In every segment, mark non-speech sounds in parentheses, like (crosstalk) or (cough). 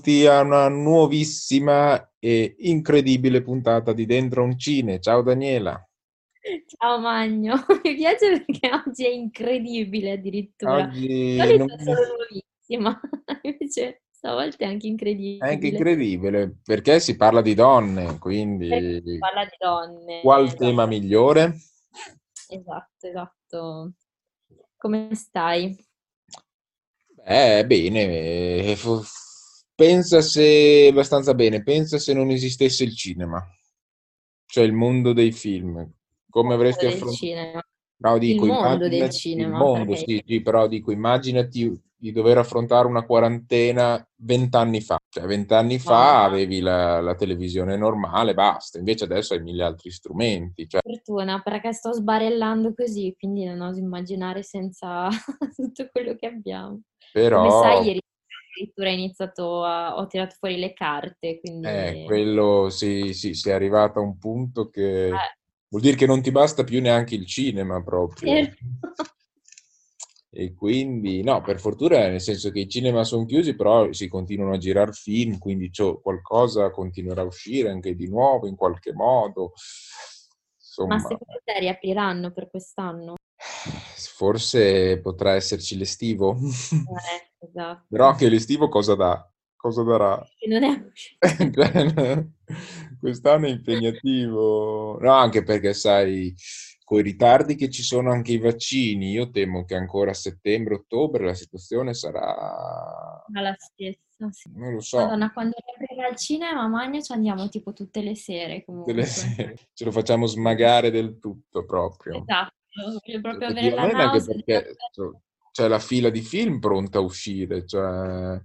Benvenuti a una nuovissima e incredibile puntata di Dentro un Cine. Ciao Daniela. Ciao Magno, (laughs) mi piace perché oggi è incredibile addirittura. Oggi non- è solo nuovissima, (laughs) invece stavolta è anche incredibile. è anche incredibile perché si parla di donne, Perché quindi si parla di donne. qual esatto. tema migliore? Esatto, esatto. Come stai? Eh, bene, eh, pensa se abbastanza bene, pensa se non esistesse il cinema, cioè il mondo dei film. Come avresti affrontato? cinema. No, dico, Il mondo del cinema, Il mondo, perché- sì, sì, però dico, immaginati di dover affrontare una quarantena vent'anni fa. Cioè, vent'anni fa avevi la, la televisione normale, basta. Invece adesso hai mille altri strumenti. Cioè, Fortuna, perché sto sbarellando così, quindi non oso immaginare senza (laughs) tutto quello che abbiamo. Come però, sai, ieri addirittura iniziato a... ho tirato fuori le carte, quindi... eh, quello, sì, sì, sei arrivato a un punto che Eh, vuol dire che non ti basta più neanche il cinema proprio. vero. E quindi, no, per fortuna, nel senso che i cinema sono chiusi, però si continuano a girare film, quindi qualcosa continuerà a uscire anche di nuovo in qualche modo. Ma Insomma, secondo te riapriranno per quest'anno? forse potrà esserci l'estivo, Eh, esatto. però anche l'estivo cosa dà? Cosa darà? Che non è. (laughs) Cioè, Quest'anno è impegnativo, no, anche perché sai, con i ritardi che ci sono anche i vaccini, io temo che ancora a settembre-ottobre la situazione sarà, Ma la stessa, sì. non lo so, Madonna, quando riaprirà il cinema, Magno, ci andiamo tipo tutte le sere tutte le comunque. sere. ce lo facciamo smagare del tutto proprio. Esatto, voglio proprio avere la nausea. perché cioè, c'è la fila di film pronta a uscire, cioè,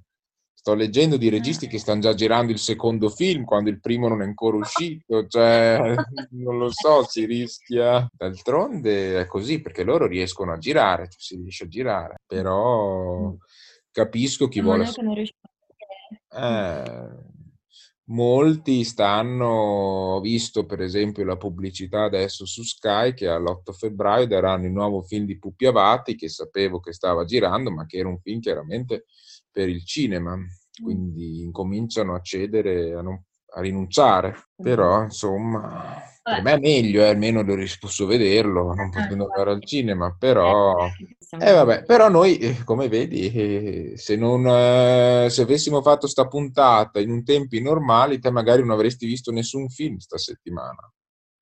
sto leggendo di registi che stanno già girando il secondo film quando il primo non è ancora uscito, cioè, (laughs) non lo so, si rischia. D'altronde è così perché loro riescono a girare, cioè, si riesce a girare, però capisco chi Siamo vuole noi che non riusciamo a eh, molti stanno, ho visto per esempio la pubblicità adesso su Sky che all'8 febbraio daranno il nuovo film di Pupi Avati che sapevo che stava girando, ma che era un film chiaramente per il cinema, quindi incominciano a cedere, a, non- a rinunciare. Però insomma, per me è meglio, eh, almeno lo ris- posso vederlo, non potendo andare al cinema, però... Siamo- Eh vabbè, però noi, eh, come vedi, eh, se non, eh, se avessimo fatto sta puntata in un tempi normali, te magari non avresti visto nessun film sta settimana.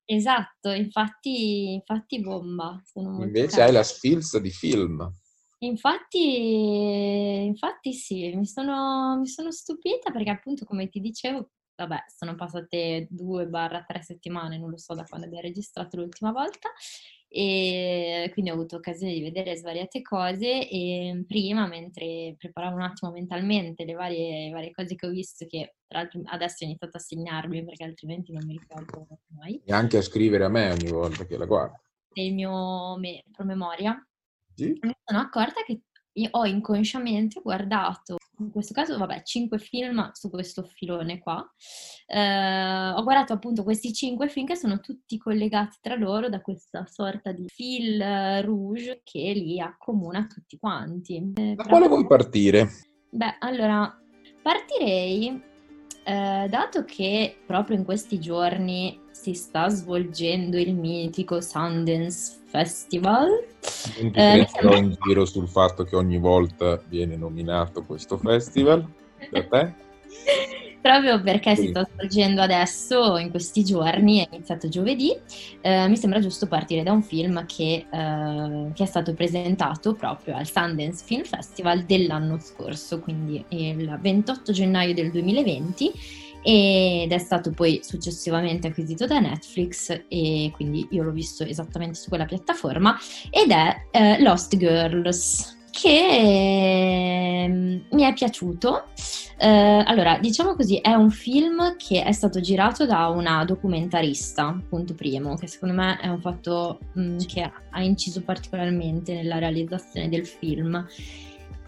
Esatto, infatti, infatti bomba. Invece hai la sfilza di film. Infatti, infatti sì, mi sono, mi sono stupita perché appunto come ti dicevo, vabbè, sono passate due barra tre settimane, non lo so da quando abbiamo registrato l'ultima volta e quindi ho avuto occasione di vedere svariate cose e prima, mentre preparavo un attimo mentalmente le varie, varie cose che ho visto, che tra l'altro adesso ho iniziato a segnarmi perché altrimenti non mi ricordo mai, E anche a scrivere a me ogni volta che la guardo. nel mio me- promemoria, Sì? mi sono accorta che ho inconsciamente guardato, in questo caso, vabbè, cinque film su questo filone qua. Eh, ho guardato appunto questi cinque film che sono tutti collegati tra loro da questa sorta di fil rouge che li accomuna tutti quanti. Eh, Da quale vuoi partire? Beh, allora partirei, eh, dato che proprio in questi giorni si sta svolgendo il mitico Sundance Festival. Eh, sembra- in giro sul fatto che ogni volta viene nominato questo festival da te. (laughs) Proprio perché si Sì. sta svolgendo adesso, in questi giorni, è iniziato giovedì, eh, mi sembra giusto partire da un film che, eh, che è stato presentato proprio al Sundance Film Festival dell'anno scorso, quindi il 28 gennaio del 2020, ed è stato poi successivamente acquisito da Netflix e quindi io l'ho visto esattamente su quella piattaforma, ed è eh, Lost Girls, che ehm, mi è piaciuto. Eh, allora, diciamo così, è un film che è stato girato da una documentarista, punto primo, che secondo me è un fatto mh, che ha inciso particolarmente nella realizzazione del film.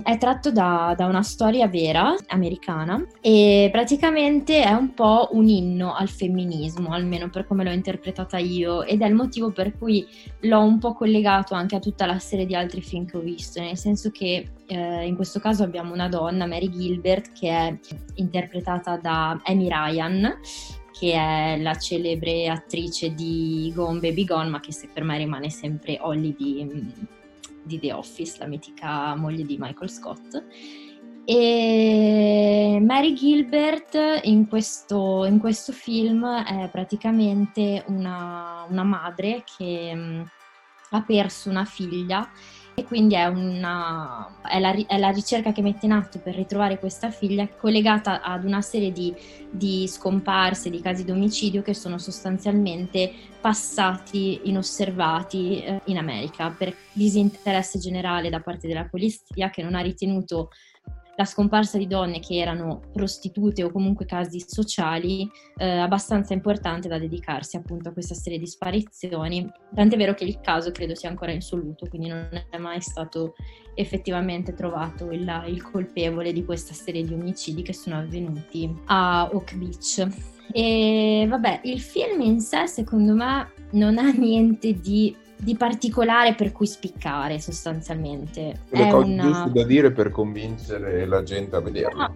È tratto da, da, una storia vera americana e praticamente è un po' un inno al femminismo, almeno per come l'ho interpretata io, ed è il motivo per cui l'ho un po' collegato anche a tutta la serie di altri film che ho visto, nel senso che eh, in questo caso abbiamo una donna, Mary Gilbert, che è interpretata da Amy Ryan, che è la celebre attrice di Gone Baby Gone, ma che per me rimane sempre Holly di, di The Office, la mitica moglie di Michael Scott. E Mary Gilbert in questo, in questo film è praticamente una, una madre che mh, ha perso una figlia e quindi è, una, è, la, è, la, ricerca che mette in atto per ritrovare questa figlia collegata ad una serie di, di scomparse, di casi di omicidio che sono sostanzialmente passati inosservati eh, in America per disinteresse generale da parte della polizia che non ha ritenuto la scomparsa di donne che erano prostitute o comunque casi sociali eh, abbastanza importante da dedicarsi appunto a questa serie di sparizioni. Tant'è vero che il caso credo sia ancora insoluto, quindi non è mai stato effettivamente trovato il, il colpevole di questa serie di omicidi che sono avvenuti a Oak Beach. E vabbè, il film in sé secondo me non ha (laughs) niente di di particolare per cui spiccare sostanzialmente. Le cose una... giuste da dire per convincere la gente a vederlo. No,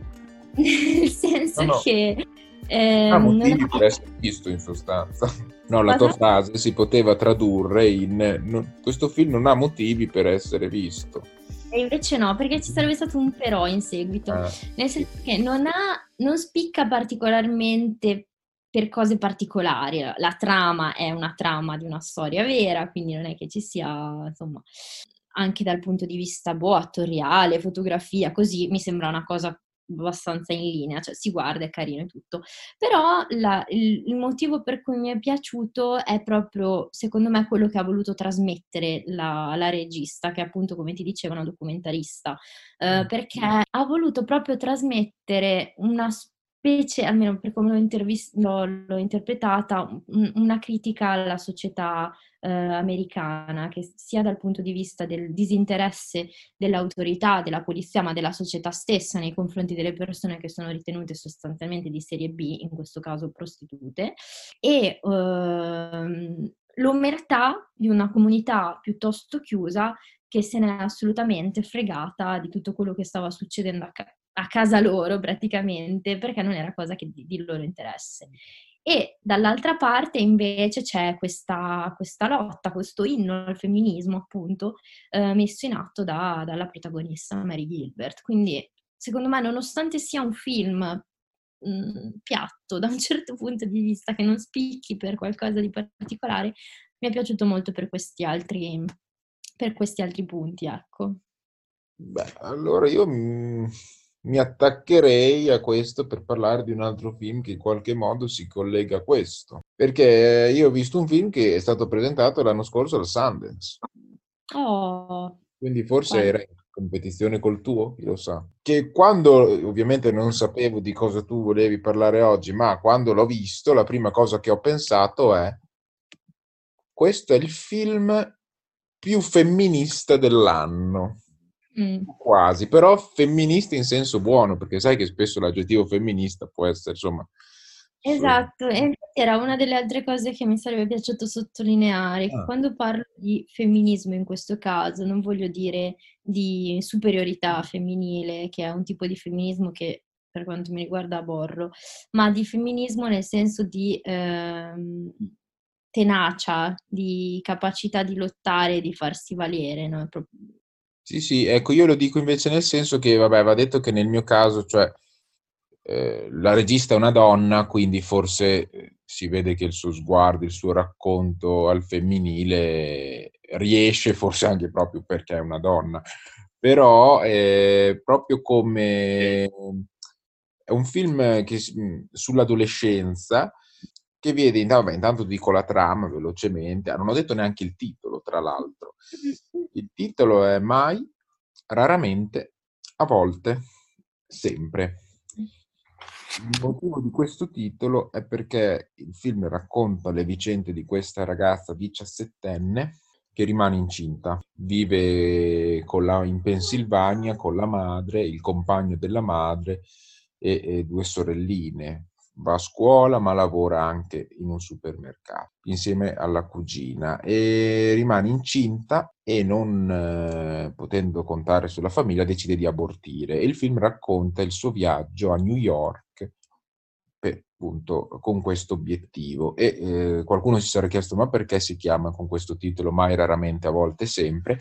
(laughs) nel senso no, no. che... Eh, ha motivi per essere visto in sostanza. No, la tua frase si poteva tradurre in no, questo film non ha motivi per essere visto. E invece no, perché ci sarebbe stato un però in seguito. Ah, nel senso sì. che non, ha, non spicca particolarmente per cose particolari. La trama è una trama di una storia vera, quindi non è che ci sia, insomma, anche dal punto di vista boh, attoriale, fotografia, così mi sembra una cosa abbastanza in linea, cioè si guarda, è carino e tutto. Però la, il, il, motivo per cui mi è piaciuto è proprio, secondo me, quello che ha voluto trasmettere la, la regista, che appunto, come ti dicevo, è una documentarista, eh, perché ha voluto proprio trasmettere una specie, almeno per come l'ho, intervist- l'ho, l'ho interpretata, un, una critica alla società eh, americana, che sia dal punto di vista del disinteresse dell'autorità, della polizia, ma della società stessa nei confronti delle persone che sono ritenute sostanzialmente di serie B, in questo caso prostitute, e ehm, l'omertà di una comunità piuttosto chiusa che se n'è assolutamente fregata di tutto quello che stava succedendo a, casa loro praticamente, perché non era cosa che di, di loro interesse. E dall'altra parte invece c'è questa, questa, lotta, questo inno al femminismo appunto eh, messo in atto da, dalla protagonista Mary Gilbert. Quindi secondo me nonostante sia un film mh, mm, piatto da un certo punto di vista che non spicchi per qualcosa di particolare, mi è piaciuto molto per questi altri, per questi altri punti, ecco. Beh, allora io... Mi attaccherei a questo per parlare di un altro film che in qualche modo si collega a questo. Perché io ho visto un film che è stato presentato l'anno scorso al Sundance. Oh. Quindi forse Vai. era in competizione col tuo, chi lo sa. Che quando ovviamente non sapevo di cosa tu volevi parlare oggi, ma quando l'ho visto, la prima cosa che ho pensato è questo è il film più femminista dell'anno. Mm. Quasi, però femminista in senso buono, perché sai che spesso l'aggettivo femminista può essere, insomma... Esatto, e infatti era una delle altre cose che mi sarebbe piaciuto sottolineare. Ah. Quando parlo di femminismo in questo caso, non voglio dire di superiorità femminile, che è un tipo di femminismo che per quanto mi riguarda aborro, ma di femminismo nel senso di ehm, tenacia, di capacità di lottare, di farsi valere, no? Sì, sì, ecco, io lo dico invece nel senso che, vabbè, va detto che nel mio caso, cioè, eh, la regista è una donna, quindi forse eh, si vede che il suo sguardo, il suo racconto al femminile riesce, forse anche proprio perché è una donna, però eh, proprio come è un film che, sull'adolescenza che vede, vabbè, intanto dico la trama velocemente, ah, non ho detto neanche il titolo, tra l'altro. Il titolo è Mai, raramente, a volte, sempre. Il motivo di questo titolo è perché il film racconta le vicende di questa ragazza diciassettenne che rimane incinta. Vive la, in Pennsylvania con la madre, il compagno della madre e, e due sorelline. Va a scuola ma lavora anche in un supermercato insieme alla cugina e rimane incinta e non eh, potendo contare sulla famiglia decide di abortire. E il film racconta il suo viaggio a New York per, appunto con questo obiettivo. E eh, qualcuno si sarà chiesto: ma perché si chiama con questo titolo mai raramente, a volte sempre?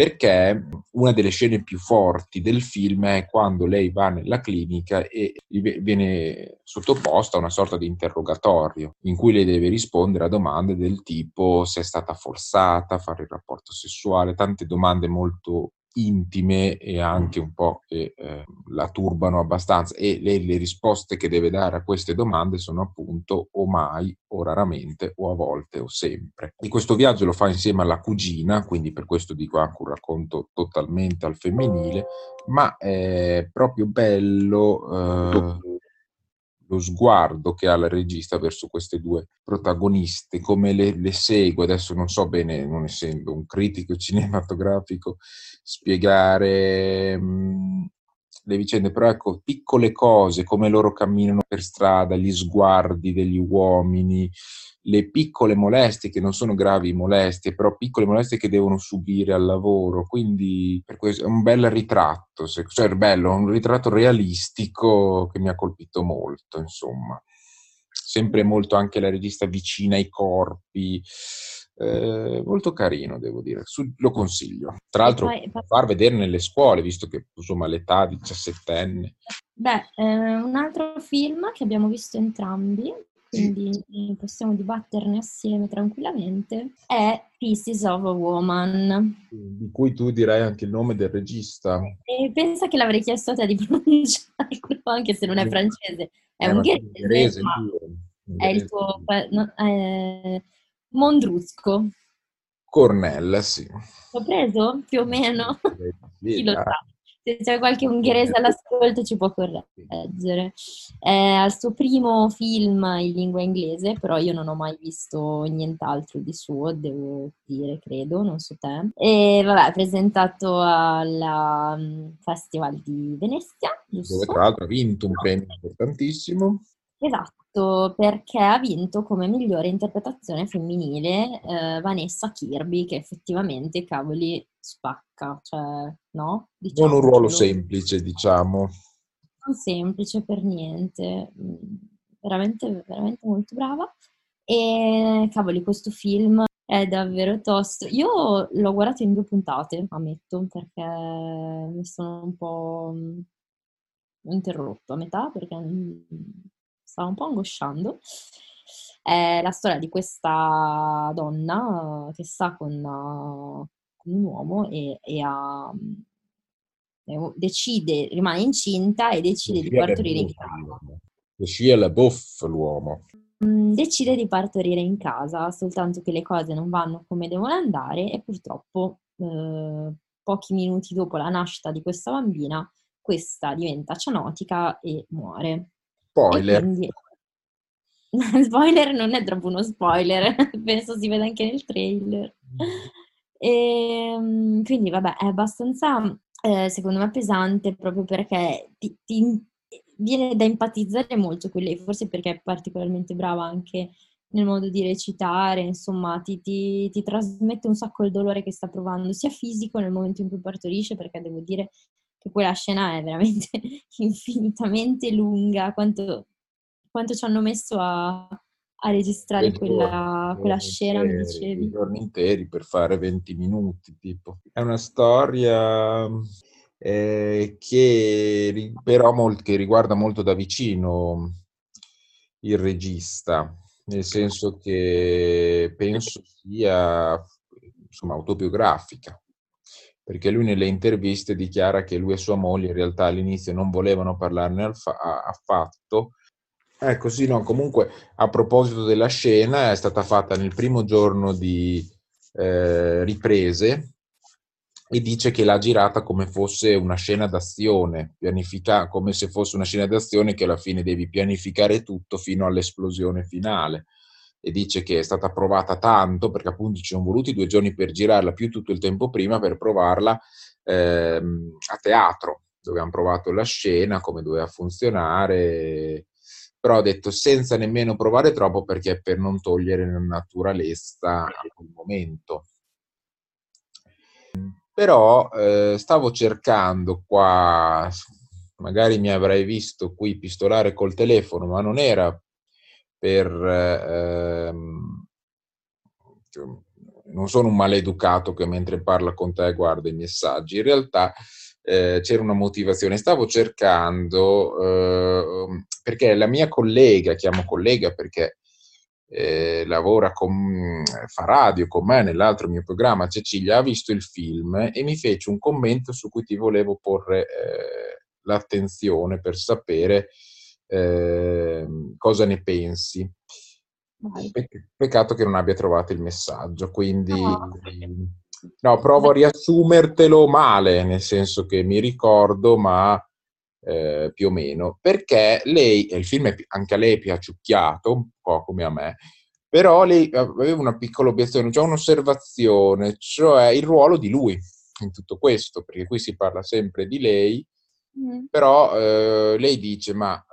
Perché una delle scene più forti del film è quando lei va nella clinica e viene sottoposta a una sorta di interrogatorio in cui lei deve rispondere a domande del tipo se è stata forzata a fare il rapporto sessuale, tante domande molto intime e anche un po' che eh, la turbano abbastanza e le, le, risposte che deve dare a queste domande sono appunto o mai o raramente o a volte o sempre. E questo viaggio lo fa insieme alla cugina, quindi per questo dico anche un racconto totalmente al femminile, ma è proprio bello eh, lo sguardo che ha la regista verso queste due protagoniste, come le, le segue, adesso non so bene, non essendo un critico cinematografico, spiegare mh, mm, le vicende, però ecco, piccole cose, come loro camminano per strada, gli sguardi degli uomini, le piccole molestie che non sono gravi molestie, però piccole molestie che devono subire al lavoro. Quindi per questo è un bel ritratto, cioè bello, un ritratto realistico che mi ha colpito molto, insomma. Sempre molto anche la regista vicina ai corpi. Eh, molto carino, devo dire, Su, lo consiglio. Tra l'altro, poi, far vedere nelle scuole, visto che insomma l'età 17enne. Beh, eh, un altro film che abbiamo visto entrambi, quindi possiamo dibatterne assieme tranquillamente, è Pieces of a Woman. Di cui tu direi anche il nome del regista. E pensa che l'avrei chiesto a te di (laughs) pronunciarlo, anche se non è francese, è, è ungherese, ma è il tuo... No, è Mondrusco. Cornell, sì. L'ho preso più o meno? (laughs) Chi lo sa? se c'è qualche ungherese all'ascolto ci può correggere. È al suo primo film in lingua inglese, però io non ho mai visto nient'altro di suo, devo dire, credo, non so te. E vabbè, presentato al mm, Festival di Venezia, giusto? Dove tra l'altro ha vinto un premio importantissimo. Esatto, perché ha vinto come migliore interpretazione femminile eh, Vanessa Kirby, che effettivamente, cavoli, spacca, cioè, no? Diciamo, non un ruolo semplice, diciamo. Non semplice per niente, mm, veramente, veramente molto brava. E cavoli, questo film è davvero tosto. Io l'ho guardato in due puntate, ammetto, perché mi sono un po' mm, interrotto a metà perché mm, stava un po' angosciando. È la storia di questa donna che sta con, uh, con un uomo e, e, ha, e, decide, rimane incinta e decide di partorire in casa. Decide la buff l'uomo. Mm, decide di partorire in casa, soltanto che le cose non vanno come devono andare e purtroppo eh, pochi minuti dopo la nascita di questa bambina questa diventa cianotica e muore. Spoiler. Quindi... (laughs) spoiler non è troppo uno spoiler, (laughs) penso si veda anche nel trailer. E, ehm, quindi vabbè, è abbastanza, eh, secondo me, pesante proprio perché ti, ti, viene da empatizzare molto con lei, forse perché è particolarmente brava anche nel modo di recitare, insomma, ti, ti, ti, trasmette un sacco il dolore che sta provando, sia fisico nel momento in cui partorisce, perché devo dire che quella scena è veramente (laughs) infinitamente lunga, quanto, quanto ci hanno messo a, a registrare quella, quella scena, interi, mi dicevi. Giorni interi per fare 20 minuti, tipo. È una storia eh, che però molt, che riguarda molto da vicino il regista, nel senso che penso sia insomma autobiografica perché lui nelle interviste dichiara che lui e sua moglie in realtà all'inizio non volevano parlarne affatto. Ecco, sì, no, comunque a proposito della scena è stata fatta nel primo giorno di eh, riprese e dice che l'ha girata come fosse una scena d'azione, pianifica- come se fosse una scena d'azione che alla fine devi pianificare tutto fino all'esplosione finale e dice che è stata provata tanto perché appunto ci sono voluti due giorni per girarla più tutto il tempo prima per provarla ehm, a teatro dove hanno provato la scena, come doveva funzionare, però ho detto senza nemmeno provare troppo perché per non togliere la naturalezza a quel momento. Però eh, stavo cercando qua, magari mi avrei visto qui pistolare col telefono, ma non era per... Ehm, non sono un maleducato che mentre parla con te guarda i messaggi, in realtà eh, c'era una motivazione. Stavo cercando, eh, perché la mia collega, chiamo collega perché eh, lavora con, fa radio con me nell'altro mio programma, Cecilia, ha visto il film e mi fece un commento su cui ti volevo porre eh, l'attenzione per sapere ehm, cosa ne pensi. Peccato che non abbia trovato il messaggio, quindi... No. No, provo a riassumertelo male, nel senso che mi ricordo, ma eh, più o meno, perché lei, e il film è, anche a lei è piaciucchiato, un po' come a me, però lei aveva una piccola obiezione, cioè un'osservazione, cioè il ruolo di lui in tutto questo, perché qui si parla sempre di lei, mm. però eh, lei dice, ma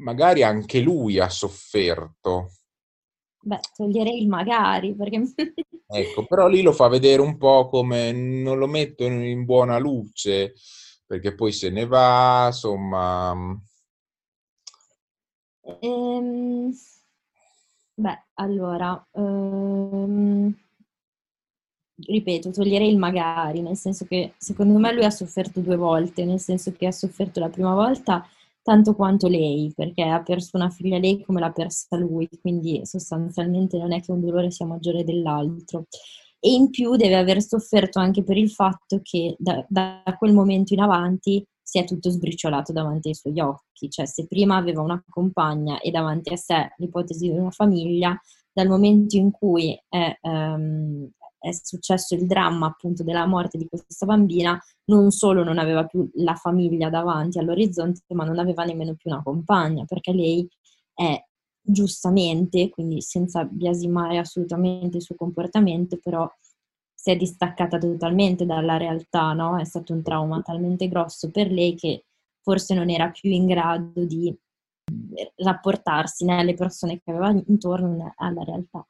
magari anche lui ha sofferto. Beh, toglierei il magari perché... (laughs) ecco, però lì lo fa vedere un po' come non lo mettono in buona luce perché poi se ne va, insomma... Ehm, beh, allora, ehm, ripeto, toglierei il magari, nel senso che secondo me lui ha sofferto due volte, nel senso che ha sofferto la prima volta tanto quanto lei, perché ha perso una figlia lei come l'ha persa lui, quindi sostanzialmente non è che un dolore sia maggiore dell'altro. E in più deve aver sofferto anche per il fatto che da, da quel momento in avanti si è tutto sbriciolato davanti ai suoi occhi, cioè se prima aveva una compagna e davanti a sé l'ipotesi di una famiglia, dal momento in cui è, um, è successo il dramma appunto della morte di questa bambina, non solo non aveva più la famiglia davanti all'orizzonte, ma non aveva nemmeno più una compagna, perché lei è giustamente, quindi senza biasimare assolutamente il suo comportamento, però si è distaccata totalmente dalla realtà, no? È stato un trauma talmente grosso per lei che forse non era più in grado di rapportarsi né alle persone che aveva intorno alla realtà.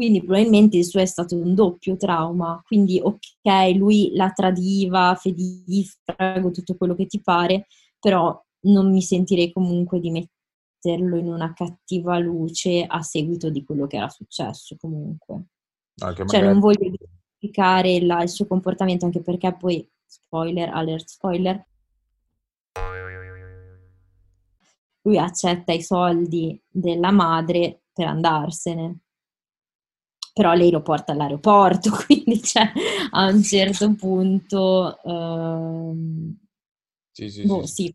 Quindi probabilmente il suo è stato un doppio trauma. Quindi, ok, lui la tradiva, fedifrago, tutto quello che ti pare, però non mi sentirei comunque di metterlo in una cattiva luce a seguito di quello che era successo comunque. Anche cioè, non voglio giustificare il suo comportamento, anche perché poi, spoiler, alert spoiler, lui accetta i soldi della madre per andarsene però lei lo porta all'aeroporto, (laughs) quindi cioè, a un certo punto... Ehm, sì, sì, boh, sì.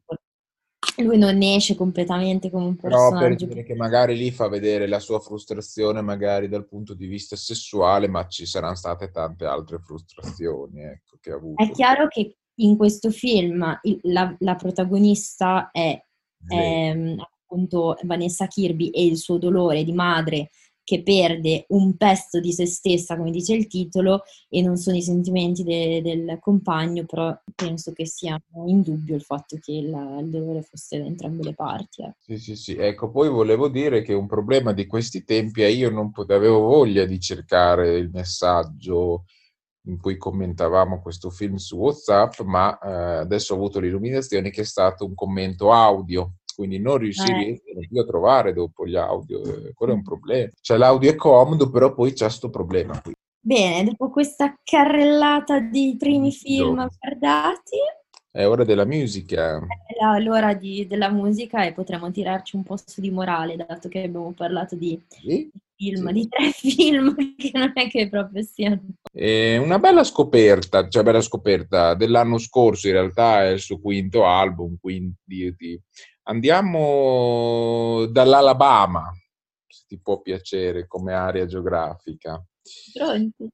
sì, lui non esce completamente come un personaggio. No, per dire che magari lì fa vedere la sua frustrazione magari dal punto di vista sessuale, ma ci saranno state tante altre frustrazioni ecco, che ha avuto. È chiaro che in questo film il, la, la, protagonista è, è ehm, appunto Vanessa Kirby e il suo dolore di madre che perde un pezzo di se stessa, come dice il titolo, e non sono i sentimenti de- del compagno, però penso che sia in dubbio il fatto che il, il dolore fosse da entrambe le parti. Eh. Sì, sì, sì. Ecco, poi volevo dire che un problema di questi tempi è io non potevo, avevo voglia di cercare il messaggio in cui commentavamo questo film su WhatsApp, ma eh, adesso ho avuto l'illuminazione che è stato un commento audio quindi non riuscivi eh. più a trovare dopo gli audio, eh, quello è un problema. Cioè l'audio è comodo, però poi c'è questo problema qui. Bene, dopo questa carrellata di primi film guardati... È ora della musica. È l'ora di, della musica e potremo tirarci un po' su di morale, dato che abbiamo parlato di sì? film, sì. di tre (laughs) film che non è che proprio siano... È una bella scoperta, cioè bella scoperta dell'anno scorso in realtà è il suo quinto album, quindi di, Andiamo dall'Alabama, se ti può piacere come area geografica. Pronti.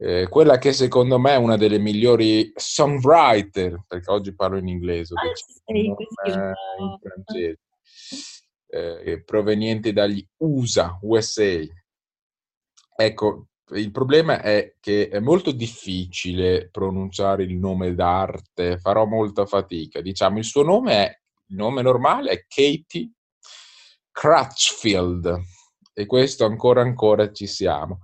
Eh, quella che secondo me è una delle migliori songwriter, perché oggi parlo in inglese, ah, sei, in francese. eh, proveniente dagli USA, USA. Ecco, il problema è che è molto difficile pronunciare il nome d'arte, farò molta fatica. Diciamo, il suo nome è, il nome normale è Katie Crutchfield e questo ancora ancora ci siamo.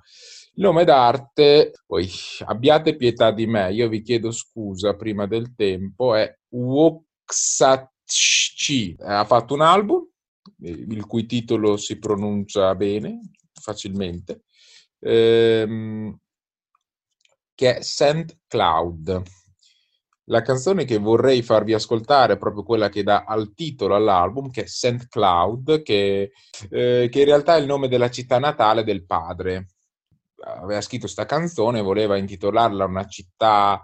Il nome d'arte, poi abbiate pietà di me, io vi chiedo scusa prima del tempo, è Woksatchi. Ha fatto un album, il cui titolo si pronuncia bene, facilmente, ehm, che è St. Cloud. La canzone che vorrei farvi ascoltare è proprio quella che dà al titolo all'album, che è St. Cloud, che, eh, che in realtà è il nome della città natale del padre. Aveva scritto questa canzone, voleva intitolarla una città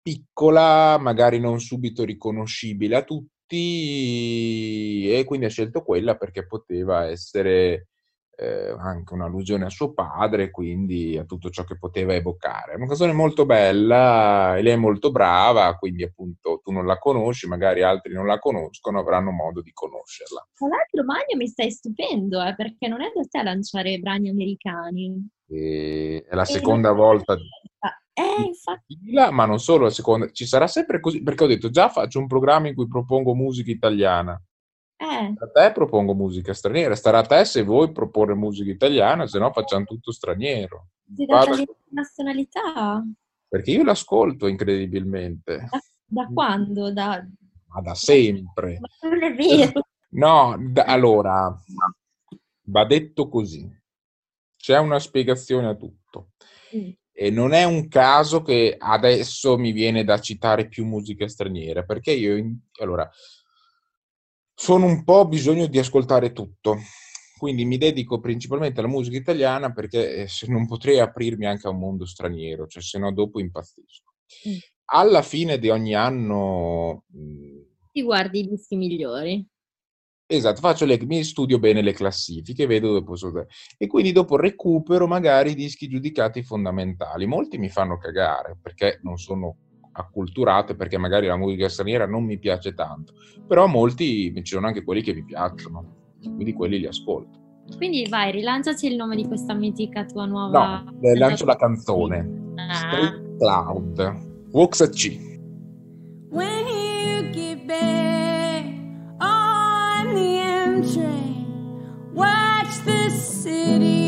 piccola, magari non subito riconoscibile a tutti, e quindi ha scelto quella perché poteva essere eh, anche un'allusione a suo padre, quindi a tutto ciò che poteva evocare. È una canzone molto bella e lei è molto brava, quindi appunto tu non la conosci, magari altri non la conoscono, avranno modo di conoscerla. Tra l'altro Magno mi stai stupendo, eh, perché non è da te lanciare brani americani. E è la e seconda volta. Eh, infatti. Ma non solo la seconda, ci sarà sempre così, perché ho detto già faccio un programma in cui propongo musica italiana. Eh. A te propongo musica straniera, starà a te se vuoi proporre musica italiana, se no facciamo tutto straniero. Ti dà Vado... nazionalità? Perché io l'ascolto incredibilmente. Da, da quando? Da... Ma da sempre. Ma non è vero. (laughs) No, da, allora, va detto così. C'è una spiegazione a tutto. Mm. E non è un caso che adesso mi viene da citare più musica straniera, perché io, allora, sono un po' bisogno di ascoltare tutto. Quindi mi dedico principalmente alla musica italiana perché eh, non potrei aprirmi anche a un mondo straniero, cioè se no dopo impazzisco. Mm. Alla fine di ogni anno... Mm, Ti guardi i dischi migliori. Esatto, faccio le, mi studio bene le classifiche, vedo dove posso dare. E quindi dopo recupero magari i dischi giudicati fondamentali. Molti mi fanno cagare perché non sono acculturate perché magari la musica straniera non mi piace tanto, però molti ci sono anche quelli che mi piacciono, quindi quelli li ascolto. Quindi vai, rilanciaci il nome di questa mitica tua nuova... No, lancio la canzone. Ah. Straight Cloud. Walks a C. When you get back on the M train, watch the city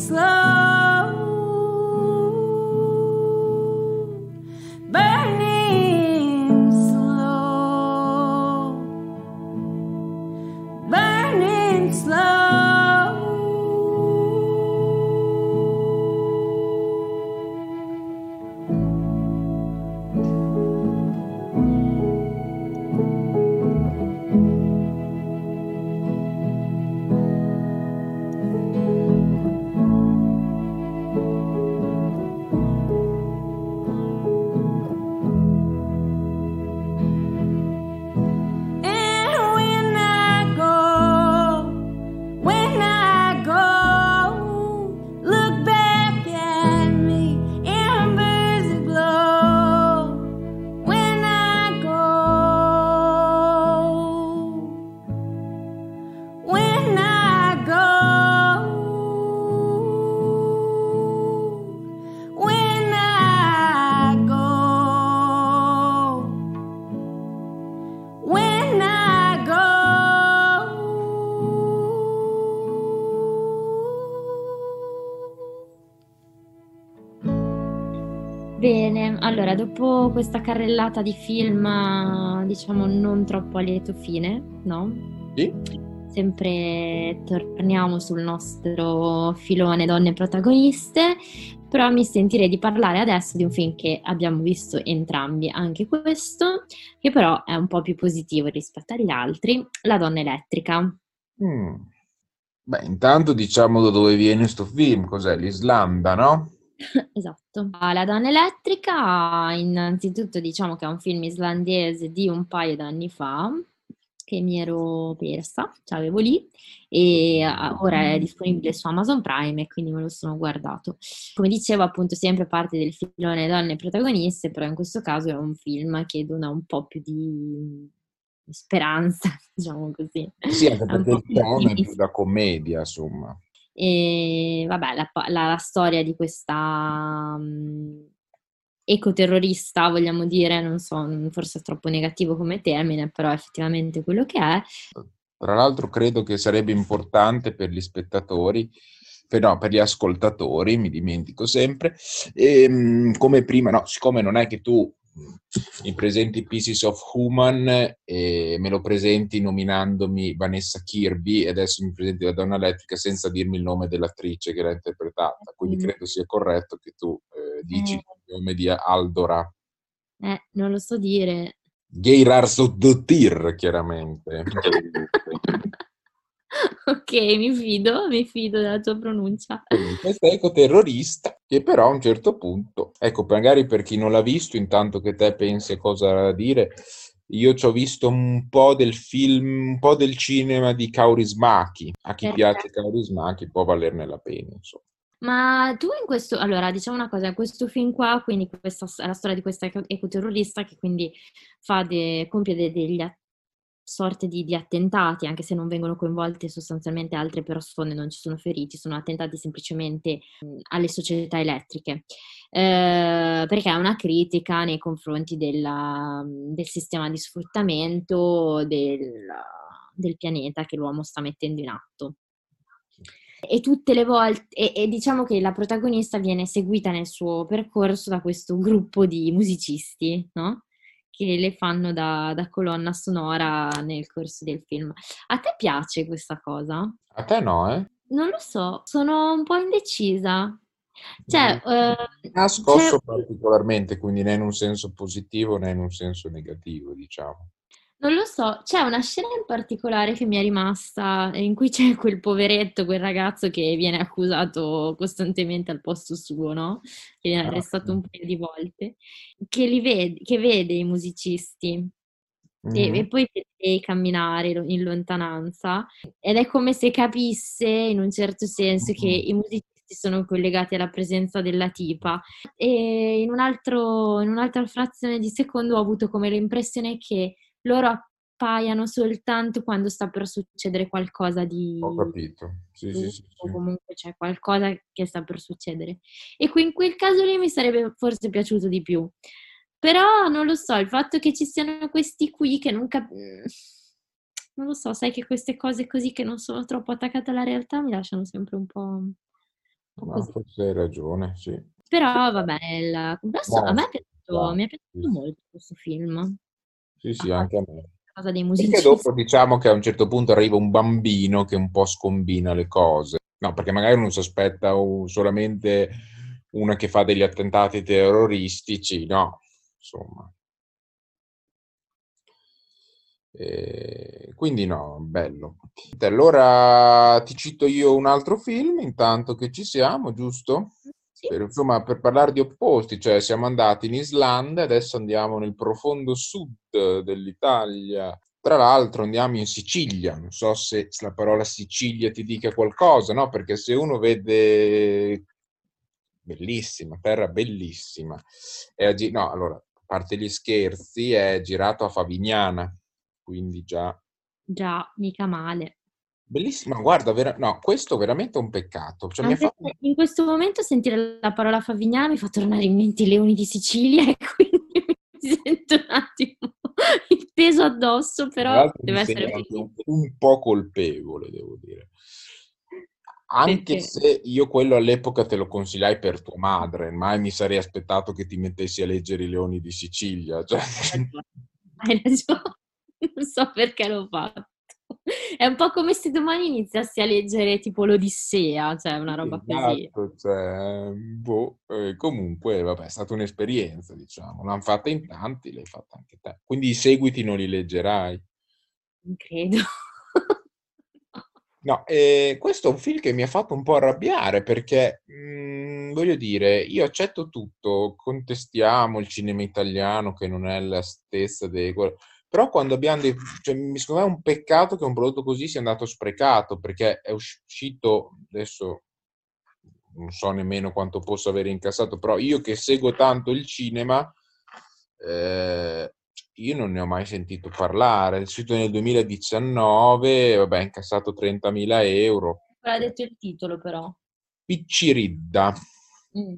Bene, allora dopo questa carrellata di film, diciamo non troppo a lieto fine, no? Sì. Sempre torniamo sul nostro filone donne protagoniste, però mi sentirei di parlare adesso di un film che abbiamo visto entrambi, anche questo, che però è un po' più positivo rispetto agli altri, La donna elettrica. Mm. Beh, intanto diciamo da dove viene questo film, cos'è? L'Islanda, no? (laughs) Esatto. La donna elettrica, innanzitutto diciamo che è un film islandese di un paio d'anni fa che mi ero persa, ce l'avevo lì e ora è disponibile su Amazon Prime e quindi me lo sono guardato. Come dicevo appunto sempre parte del filone donne protagoniste, però in questo caso è un film che dona un po' più di speranza, (laughs) diciamo così. Sì, anche perché il tono è più da commedia, insomma. E vabbè, la, la, la storia di questa um, ecoterrorista, vogliamo dire, non so, forse è troppo negativo come termine, però effettivamente quello che è. Tra l'altro credo che sarebbe importante per gli spettatori per, no, per gli ascoltatori, mi dimentico sempre, e, ehm, come prima, no, siccome non è che tu mi presenti Pieces of Human e me lo presenti nominandomi Vanessa Kirby e adesso mi presenti la donna elettrica senza dirmi il nome dell'attrice che l'ha interpretata. Quindi mm. credo sia corretto che tu eh, dici eh. il nome di Aldora. Eh, non lo so dire. Geirar Soddotir, chiaramente. (laughs) ok, mi fido, mi fido della tua pronuncia. Questo ecoterrorista che però a un certo punto, ecco, magari per chi non l'ha visto, intanto che te pensi a cosa dire, io ci ho visto un po' del film, un po' del cinema di Kaurismaki. A chi Perché? piace Kaurismaki può valerne la pena, insomma. Ma tu in questo, allora diciamo una cosa, questo film qua, quindi questa è la storia di questa ecoterrorista che quindi fa de, compie de, degli atti sorte di, di, attentati, anche se non vengono coinvolte sostanzialmente altre persone, non ci sono feriti, sono attentati semplicemente mh, alle società elettriche, eh, perché è una critica nei confronti della, del sistema di sfruttamento del, del, pianeta che l'uomo sta mettendo in atto. E tutte le volte, e, e diciamo che la protagonista viene seguita nel suo percorso da questo gruppo di musicisti, no? Che le fanno da, da, colonna sonora nel corso del film. A te piace questa cosa? A te no, eh? Non lo so, sono un po' indecisa. Cioè, eh, ha scosso particolarmente, quindi né in un senso positivo né in un senso negativo, diciamo. Non lo so, c'è una scena in particolare che mi è rimasta in cui c'è (laughs) quel poveretto, quel ragazzo che viene accusato costantemente al posto suo, no? Che viene ah, arrestato un paio di volte, che, li vede, che vede i musicisti mm-hmm. e, e, poi vede camminare in lontananza ed è come se capisse in un certo senso mm-hmm. che i musicisti sono collegati alla presenza della tipa e in, un altro, in un'altra frazione di secondo ho avuto come l'impressione che loro appaiano soltanto quando sta per succedere qualcosa di... Ho capito, sì, sì, sì, O comunque c'è qualcosa che sta per succedere. E qui in quel caso lì mi sarebbe forse piaciuto di più. Però non lo so, il fatto che ci siano questi qui che non capisco... Non lo so, sai che queste cose così che non sono troppo attaccate alla realtà mi lasciano sempre un po'... un po' No, forse hai ragione, sì. Però vabbè, il- adesso a me è piaciuto, dai, mi è piaciuto molto questo film. Sì, sì, A anche a me. cosa dei Perché musicisti. dopo diciamo che a un certo punto arriva un bambino che un po' scombina le cose. No, perché magari non si aspetta solamente una che fa degli attentati terroristici, no, insomma. Eh, quindi no, bello. Allora ti cito io un altro film, intanto che ci siamo, giusto? Sì. Per, insomma, per parlare di opposti, cioè siamo andati in Islanda, adesso andiamo nel profondo sud dell'Italia. Tra l'altro andiamo in Sicilia, non so se la parola Sicilia ti dica qualcosa, no? Perché se uno vede bellissima, terra bellissima. È a gi- no, allora, a parte gli scherzi, è girato a Favignana, quindi già Già, mica male. Bellissima. Guarda, vera- no, questo è veramente un peccato. Cioè, Anche fatto in questo momento sentire la parola Favignana mi fa tornare in mente i leoni di Sicilia (laughs) e quindi mi sento un attimo il peso addosso, però deve essere un, bellissimo. un po' colpevole, devo dire. Anche Perché? se io quello all'epoca te lo consigliai per tua madre, mai mi sarei aspettato che ti mettessi a leggere i Leoni di Sicilia. Cioè, hai ragione. (laughs) Non so perché l'ho fatto. È un po' come se domani iniziassi a leggere tipo l'Odissea, cioè una roba così. Esatto, cioè, boh, eh, comunque, vabbè, è stata un'esperienza, diciamo. L'hanno fatta in tanti, l'hai fatta anche te. Quindi i seguiti non li leggerai. Non credo. No, eh, questo è un film che mi ha fatto un po' arrabbiare perché, mh, voglio dire, io accetto tutto, contestiamo il cinema italiano che non è la stessa dei... Però quando abbiamo dei... Cioè, mi- secondo me è un peccato che un prodotto così sia andato sprecato perché è uscito, adesso non so nemmeno quanto possa aver incassato, però io che seguo tanto il cinema, eh, io non ne ho mai sentito parlare. È uscito nel 2019, vabbè, ha incassato 30.000 euro. L'ha detto il titolo però. Picciridda, Mm.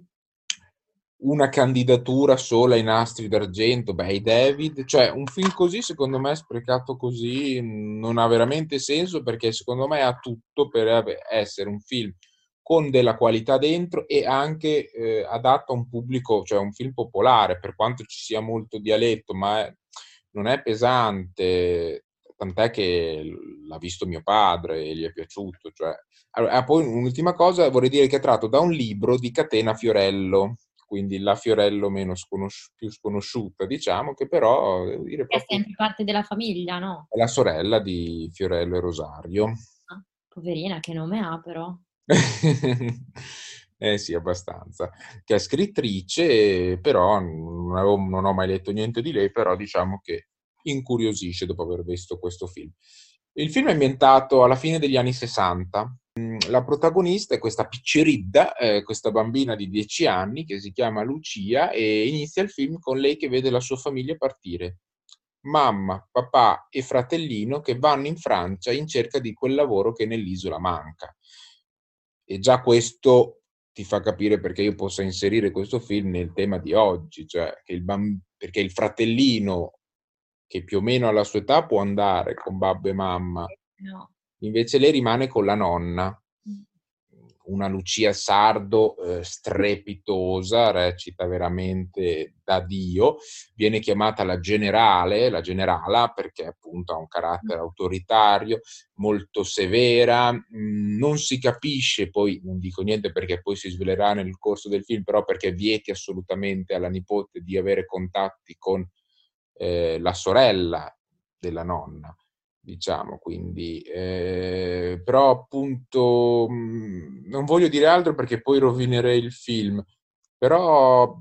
Una candidatura sola ai nastri d'argento, beh, i David, cioè un film così secondo me sprecato così non ha veramente senso perché secondo me ha tutto per essere un film con della qualità dentro e anche eh, adatto a un pubblico, cioè un film popolare, per quanto ci sia molto dialetto, ma è- non è pesante, tant'è che l'ha visto mio padre e gli è piaciuto. Cioè. Allora, ah, poi un'ultima cosa, vorrei dire che è tratto da un libro di Catena Fiorello, quindi la Fiorello meno sconosci- più sconosciuta, diciamo, che però, dire, Che è sempre parte della famiglia, no? è la sorella di Fiorello e Rosario. Ah, Poverina, che nome ha però. (laughs) Eh sì, abbastanza. Che è scrittrice, però non, avevo- non ho mai letto niente di lei, però diciamo che incuriosisce dopo aver visto questo film. Il film è ambientato alla fine degli anni 60. Mm, La protagonista è questa picceridda, eh, questa bambina di 10 anni che si chiama Lucia e inizia il film con lei che vede la sua famiglia partire. Mamma, papà e fratellino che vanno in Francia in cerca di quel lavoro che nell'isola manca. E già questo ti fa capire perché io possa inserire questo film nel tema di oggi, cioè il bamb- perché il fratellino che più o meno alla sua età può andare con babbo e mamma, No. invece lei rimane con la nonna, Mm. una Lucia Sardo eh, strepitosa, recita veramente da Dio, viene chiamata la generale, la generala, perché appunto ha un carattere autoritario, molto severa, mh, non si capisce, poi non dico niente perché poi si svelerà nel corso del film, però perché vieti assolutamente alla nipote di avere contatti con eh, la sorella della nonna diciamo, quindi, eh, però appunto mh, non voglio dire altro perché poi rovinerei il film, però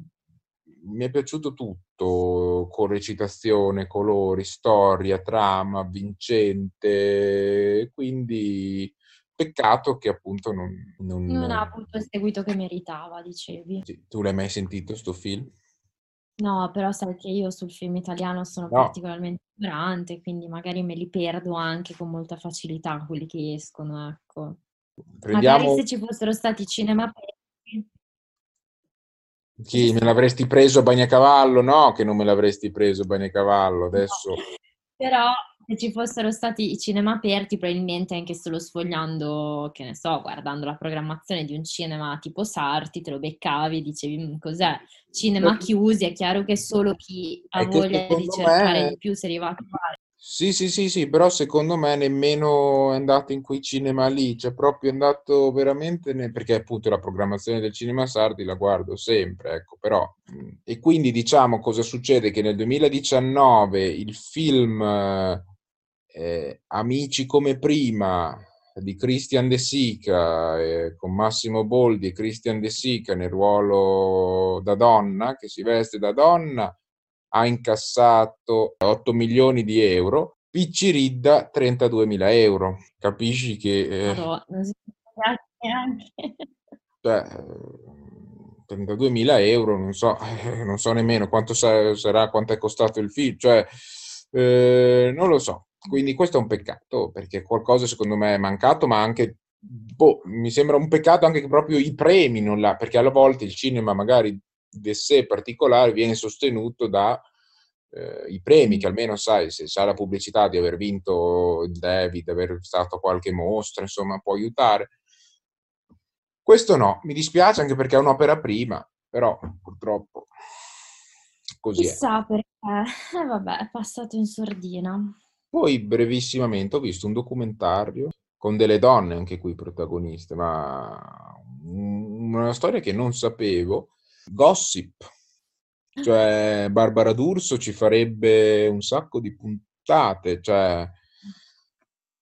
mi è piaciuto tutto, con recitazione, colori, storia, trama, vincente, quindi peccato che appunto non... non- Non ha avuto il seguito che meritava, dicevi. Tu l'hai mai sentito sto film? No, però sai che io sul film italiano sono No. particolarmente ignorante, quindi magari me li perdo anche con molta facilità quelli che escono, ecco. Magari Prendiamo... se ci fossero stati cinema. Chi, me l'avresti preso a Bagnacavallo? No, che non me l'avresti preso a Bagnacavallo, adesso... (laughs) Però se ci fossero stati i cinema aperti, probabilmente anche solo sfogliando, che ne so, guardando la programmazione di un cinema tipo Sarti, te lo beccavi e dicevi "Mm, cos'è? Cinema chiusi, è chiaro che solo chi ha voglia di cercare me... di più si arriva a trovare. Sì, sì, sì, sì, però secondo me nemmeno è andato in quei cinema lì, cioè proprio è andato veramente, ne... perché appunto la programmazione del cinema Sardi la guardo sempre, ecco, però. E quindi diciamo cosa succede? Che nel 2019 il film eh, Amici come prima di Christian De Sica, eh, con Massimo Boldi e Christian De Sica nel ruolo da donna, che si veste da donna, ha incassato 8 milioni di euro, Picciridda 32 mila euro. Capisci che... Eh, no, non si neanche. Cioè, 32 mila euro, non so, eh, non so nemmeno quanto sarà, quanto è costato il film, cioè, eh, non lo so. Quindi questo è un peccato, perché qualcosa secondo me è mancato, ma anche, boh, mi sembra un peccato anche che proprio i premi non l'ha, perché alla volte il cinema magari di sé particolare viene sostenuto da eh, i premi, che almeno sai, se sa la pubblicità di aver vinto il David, aver stato qualche mostra, insomma, può aiutare. Questo no, mi dispiace anche perché è un'opera prima, però purtroppo così Chissà è. perché, eh, (laughs) vabbè, è passato in sordina. Poi brevissimamente ho visto un documentario con delle donne anche qui protagoniste, ma una storia che non sapevo, Gossip, cioè Barbara D'Urso ci farebbe un sacco di puntate, cioè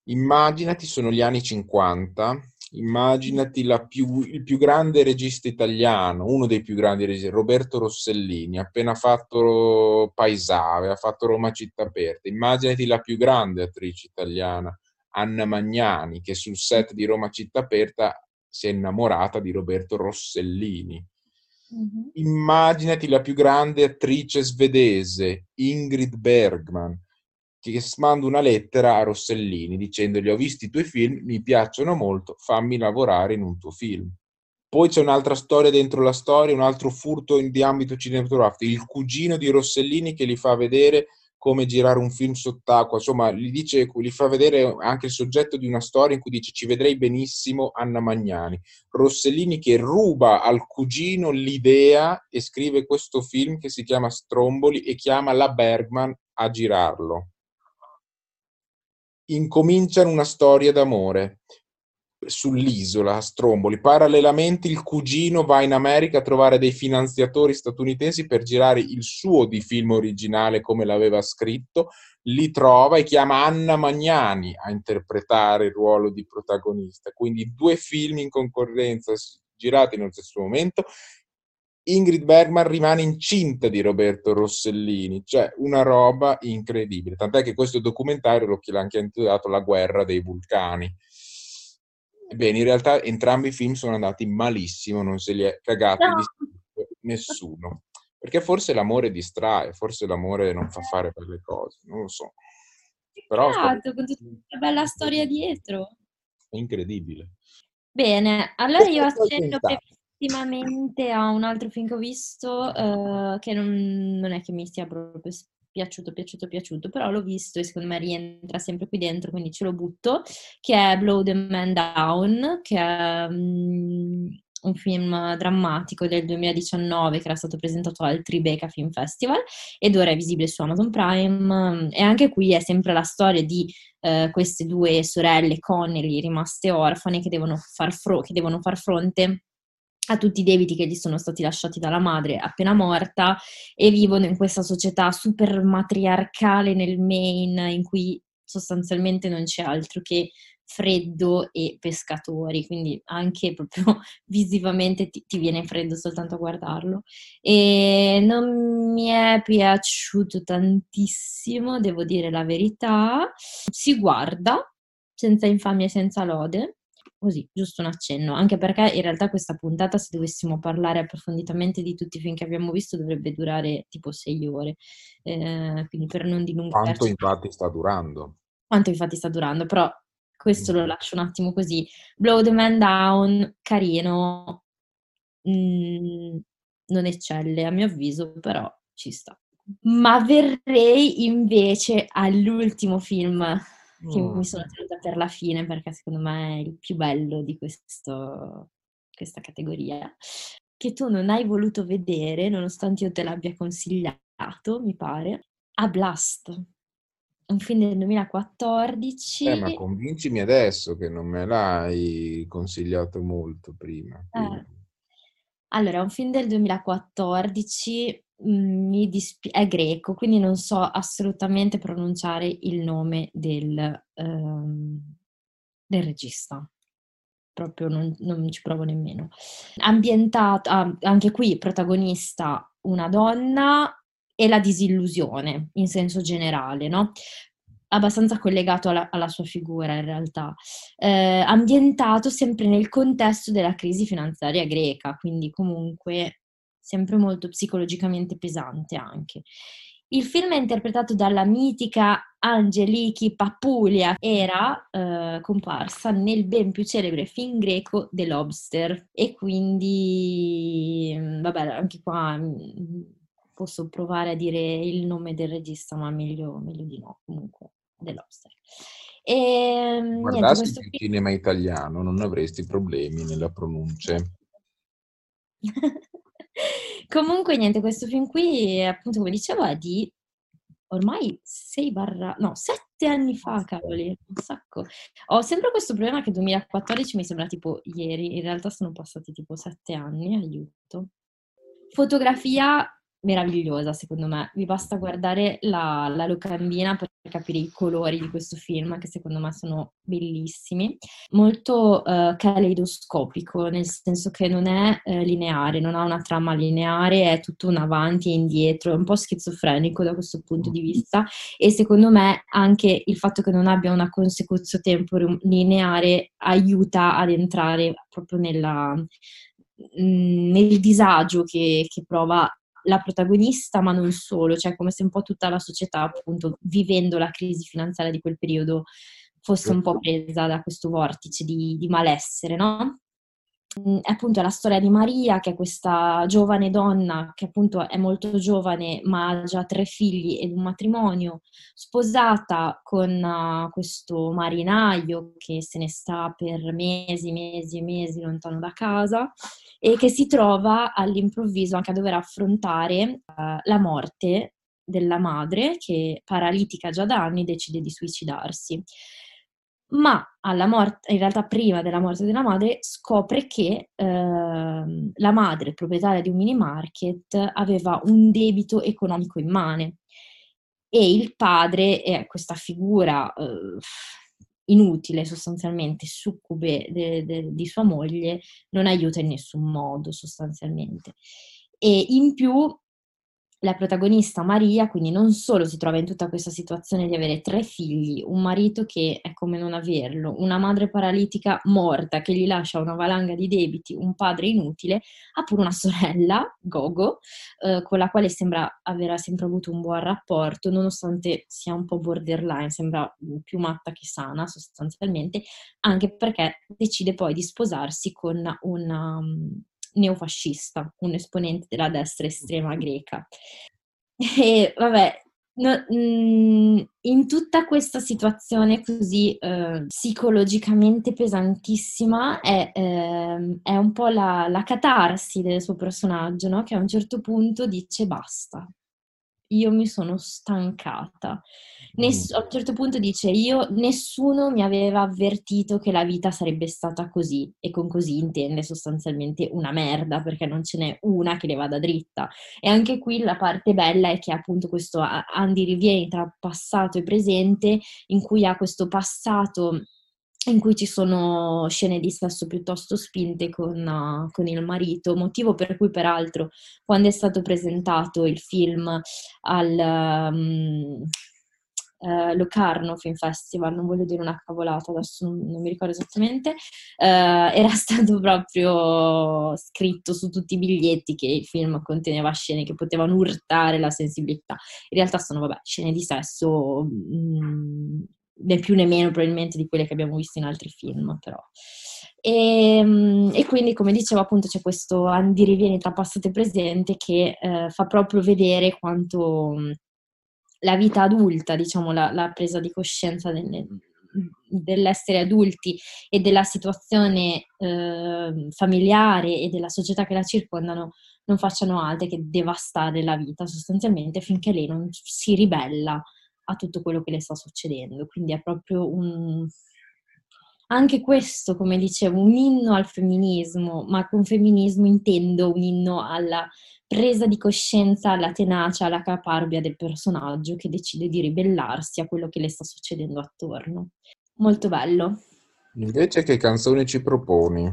immaginati sono gli anni 50, immaginati più, il più grande regista italiano, uno dei più grandi registi, Roberto Rossellini, appena fatto Paesave, ha fatto Roma città aperta, immaginati la più grande attrice italiana, Anna Magnani, che sul set di Roma città aperta si è innamorata di Roberto Rossellini. Mm-hmm. Immaginati la più grande attrice svedese, Ingrid Bergman, che manda una lettera a Rossellini dicendogli ho visto i tuoi film, mi piacciono molto, fammi lavorare in un tuo film. Poi c'è un'altra storia dentro la storia, un altro furto di ambito cinematografico, il cugino di Rossellini che gli fa vedere come girare un film sott'acqua, insomma, gli, dice, gli fa vedere anche il soggetto di una storia in cui dice ci vedrei benissimo Anna Magnani. Rossellini che ruba al cugino l'idea e scrive questo film che si chiama Stromboli e chiama la Bergman a girarlo. Incominciano una storia d'amore sull'isola a Stromboli. Parallelamente il cugino va in America a trovare dei finanziatori statunitensi per girare il suo di film originale come l'aveva scritto, li trova e chiama Anna Magnani a interpretare il ruolo di protagonista. Quindi due film in concorrenza girati nello stesso momento. Ingrid Bergman rimane incinta di Roberto Rossellini, cioè una roba incredibile. Tant'è che questo documentario l'ho anche intitolato La guerra dei vulcani Bene, in realtà entrambi i film sono andati malissimo, non se li è cagati no. (laughs) nessuno. Perché forse l'amore distrae, forse l'amore non fa fare quelle cose, non lo so. Però esatto, con tutta questa bella storia dietro. È incredibile. Bene, allora io accenno brevissimamente a un altro film che ho visto, eh, che non, non, è che mi sia proprio piaciuto, piaciuto, piaciuto, però l'ho visto e secondo me rientra sempre qui dentro, quindi ce lo butto, che è Blow the Man Down, che è um, un film drammatico del 2019 che era stato presentato al Tribeca Film Festival ed ora è visibile su Amazon Prime e anche qui è sempre la storia di uh, queste due sorelle Connelly rimaste orfane che devono far, fro- che devono far fronte a tutti i debiti che gli sono stati lasciati dalla madre appena morta e vivono in questa società super matriarcale nel Maine in cui sostanzialmente non c'è altro che freddo e pescatori, quindi anche proprio (laughs) visivamente ti, ti, viene freddo soltanto a guardarlo. E non mi è piaciuto tantissimo, devo dire la verità. Si guarda senza infamia e senza lode, così, giusto un accenno, anche perché in realtà questa puntata, se dovessimo parlare approfonditamente di tutti i film che abbiamo visto, dovrebbe durare tipo sei ore, eh, quindi per non dilungarci. Quanto infatti sta durando. Quanto infatti sta durando, però questo lo lascio un attimo così. Blow the Man Down, carino, mm, non eccelle a mio avviso, però ci sta. Ma verrei invece all'ultimo film che mm. mi sono tenuta per la fine perché secondo me è il più bello di questo, questa categoria, che tu non hai voluto vedere nonostante io te l'abbia consigliato, mi pare, a Blast. Un film del 2014. Eh, ma convincimi adesso che non me l'hai consigliato molto prima. Eh. Allora, è un film del 2014 mi dispi- è greco, quindi non so assolutamente pronunciare il nome del, um, del regista. Proprio non, non, ci provo nemmeno. Ambientato, ah, anche qui protagonista una donna e la disillusione in senso generale, no? abbastanza collegato alla, alla, sua figura in realtà, eh, ambientato sempre nel contesto della crisi finanziaria greca, quindi comunque sempre molto psicologicamente pesante anche. Il film è interpretato dalla mitica Angeliki Papulia, era eh, comparsa nel ben più celebre film greco The Lobster e quindi, mm, vabbè, anche qua mm, posso provare a dire il nome del regista, ma meglio, meglio di no, comunque, The Lobster. E, mm, Guardassi niente, il film... cinema italiano, non avresti problemi nella pronuncia. (laughs) Comunque, niente, questo film qui, appunto, come dicevo, è di ormai 6 barra... no, 7 anni fa, cavoli, un sacco. Ho sempre questo problema che 2014 mi sembra tipo ieri, in realtà sono passati tipo 7 anni, aiuto. Fotografia meravigliosa secondo me, vi basta guardare la, la, locandina per capire i colori di questo film che secondo me sono bellissimi, molto uh, caleidoscopico nel senso che non è uh, lineare, non ha una trama lineare, è tutto un avanti e indietro, è un po' schizofrenico da questo punto di vista. E secondo me anche il fatto che non abbia una consecuzione temporum lineare aiuta ad entrare proprio nella, mm, nel disagio che, che prova la protagonista, ma non solo, cioè come se un po' tutta la società, appunto, vivendo la crisi finanziaria di quel periodo, fosse un po' presa da questo vortice di, di malessere, no? Mm, è appunto la storia di Maria, che è questa giovane donna che appunto è molto giovane, ma ha già tre figli ed un matrimonio, sposata con uh, questo marinaio che se ne sta per mesi, mesi e mesi lontano da casa e che si trova all'improvviso anche a dover affrontare uh, la morte della madre che paralitica già da anni decide di suicidarsi ma morte, in realtà prima della morte della madre, scopre che eh, la madre, proprietaria di un mini market, aveva un debito economico immane e il padre è questa figura eh, inutile sostanzialmente, succube de, de, di sua moglie, non aiuta in nessun modo sostanzialmente. E in più la protagonista Maria quindi non solo si trova in tutta questa situazione di avere tre figli, un marito che è come non averlo, una madre paralitica morta che gli lascia una valanga di debiti, un padre inutile, ha pure una (laughs) sorella, Gogo, eh, con la quale sembra aver sempre avuto un buon rapporto, nonostante sia un po' borderline, sembra più matta che sana sostanzialmente, anche perché decide poi di sposarsi con una, um, neofascista, un esponente della destra estrema greca. (laughs) E vabbè, No, mm, in tutta questa situazione così eh, psicologicamente pesantissima è, eh, è un po' la, la, catarsi del suo personaggio, no? che a un certo punto dice basta, io mi sono stancata. Ness- a un certo punto dice io, nessuno mi aveva avvertito che la vita sarebbe stata così e con così intende sostanzialmente una merda perché non ce n'è una che le vada dritta. E anche qui la parte bella è che appunto questo Andy riviene tra passato e presente in cui ha questo passato in cui ci sono scene di sesso piuttosto spinte con, uh, con, il marito, motivo per cui peraltro quando è stato presentato il film al, um, eh, Locarno Film Festival, non voglio dire una cavolata, adesso non, mi ricordo esattamente, eh, era (laughs) stato proprio scritto su tutti i biglietti che il film conteneva scene che potevano urtare la sensibilità. In realtà sono, vabbè, scene di sesso, mh, mm, né più né meno probabilmente di quelle che abbiamo visto in altri film, però. E, ehm, e, quindi, come dicevo, appunto, c'è questo andirivieni tra passato e presente che eh, fa proprio vedere quanto la vita adulta, diciamo, la, la presa di coscienza delle, dell'essere adulti e della situazione eh, familiare e della società che la circondano non facciano altro che devastare la vita sostanzialmente finché lei non si ribella a tutto quello che le sta succedendo. Quindi è proprio un, anche questo, come dicevo, un inno al femminismo, ma con femminismo intendo un inno alla presa di coscienza, alla tenacia, alla caparbia del personaggio che decide di ribellarsi a quello che le sta succedendo attorno. Molto bello. Invece che canzoni ci proponi?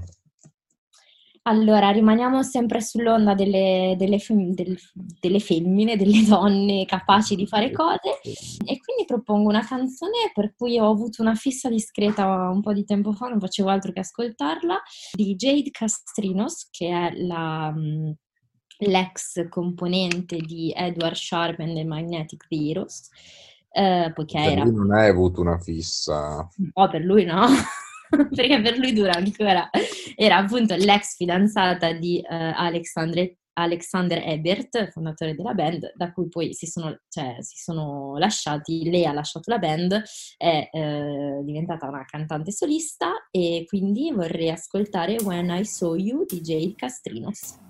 Allora, rimaniamo sempre sull'onda delle, delle, fem- del, delle, femmine, delle donne capaci di fare cose e quindi propongo una canzone per cui ho avuto una fissa discreta un po' di tempo fa, non facevo altro che ascoltarla, di Jade Castrinos, che è la, mm, l'ex componente di Edward Sharp and the Magnetic Heroes. Eh, poiché per era... lui non hai avuto una fissa. No, per lui no. (laughs) perché per lui dura ancora. Era appunto l'ex fidanzata di uh, Alexandre, Alexander Ebert, fondatore della band, da cui poi si sono, cioè, si sono lasciati, lei ha lasciato la band, è eh, diventata una cantante solista e quindi vorrei ascoltare When I Saw You di Jade Castrinos.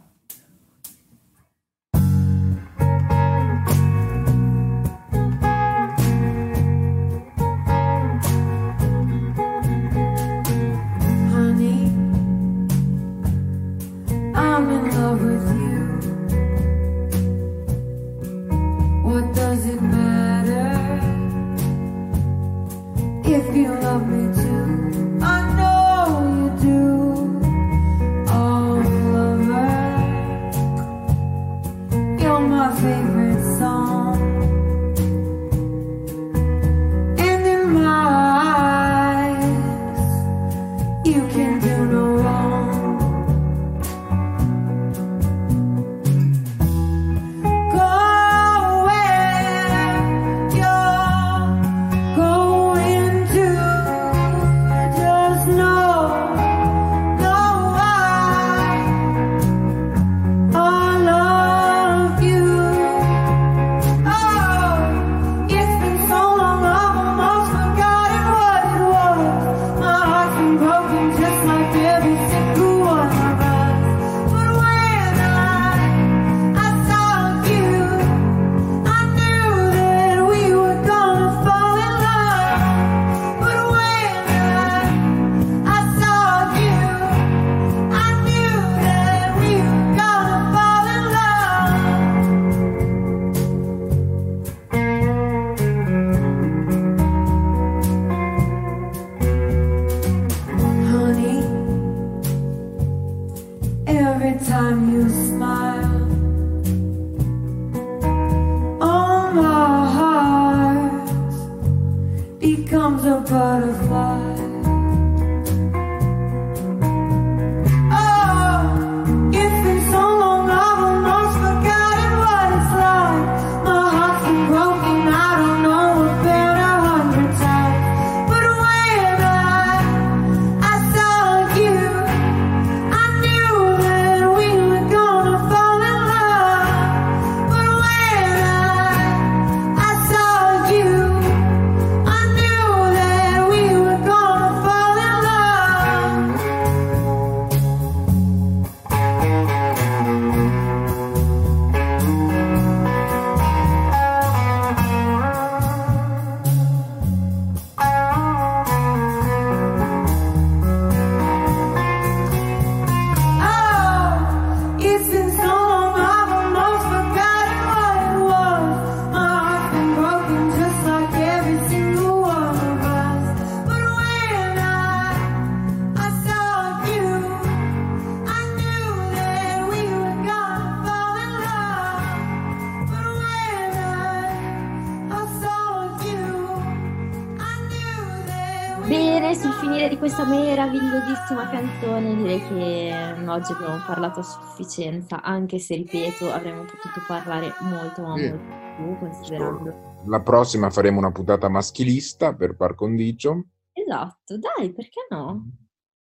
Canzone direi che oggi abbiamo parlato a sufficienza, anche se ripeto avremmo potuto parlare molto ma Sì. molto più considerando. La prossima faremo una puntata maschilista per par condicio. Esatto, dai, perché no?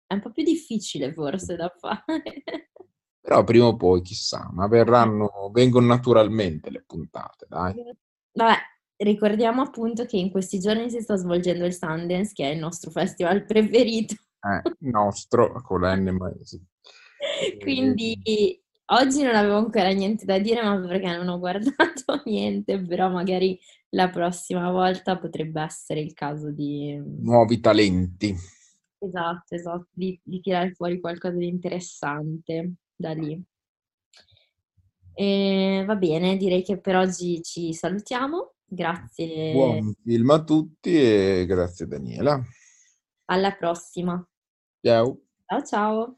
È un po' più difficile forse da fare. (laughs) Però prima o poi, chissà, ma verranno, vengono naturalmente le puntate, dai. Vabbè, ricordiamo appunto che in questi giorni si sta svolgendo il Sundance, che è il nostro festival preferito. Eh, nostro, con la N maiesi. (laughs) Quindi oggi non avevo ancora niente da dire, ma perché non ho (laughs) guardato niente, però magari la prossima volta potrebbe essere il caso di... Nuovi talenti. Esatto, esatto, di, di tirare fuori qualcosa di interessante da lì. E va bene, direi che per oggi ci salutiamo. Grazie, Buon film a tutti e grazie Daniela. alla prossima. Ciao. Ciao ciao.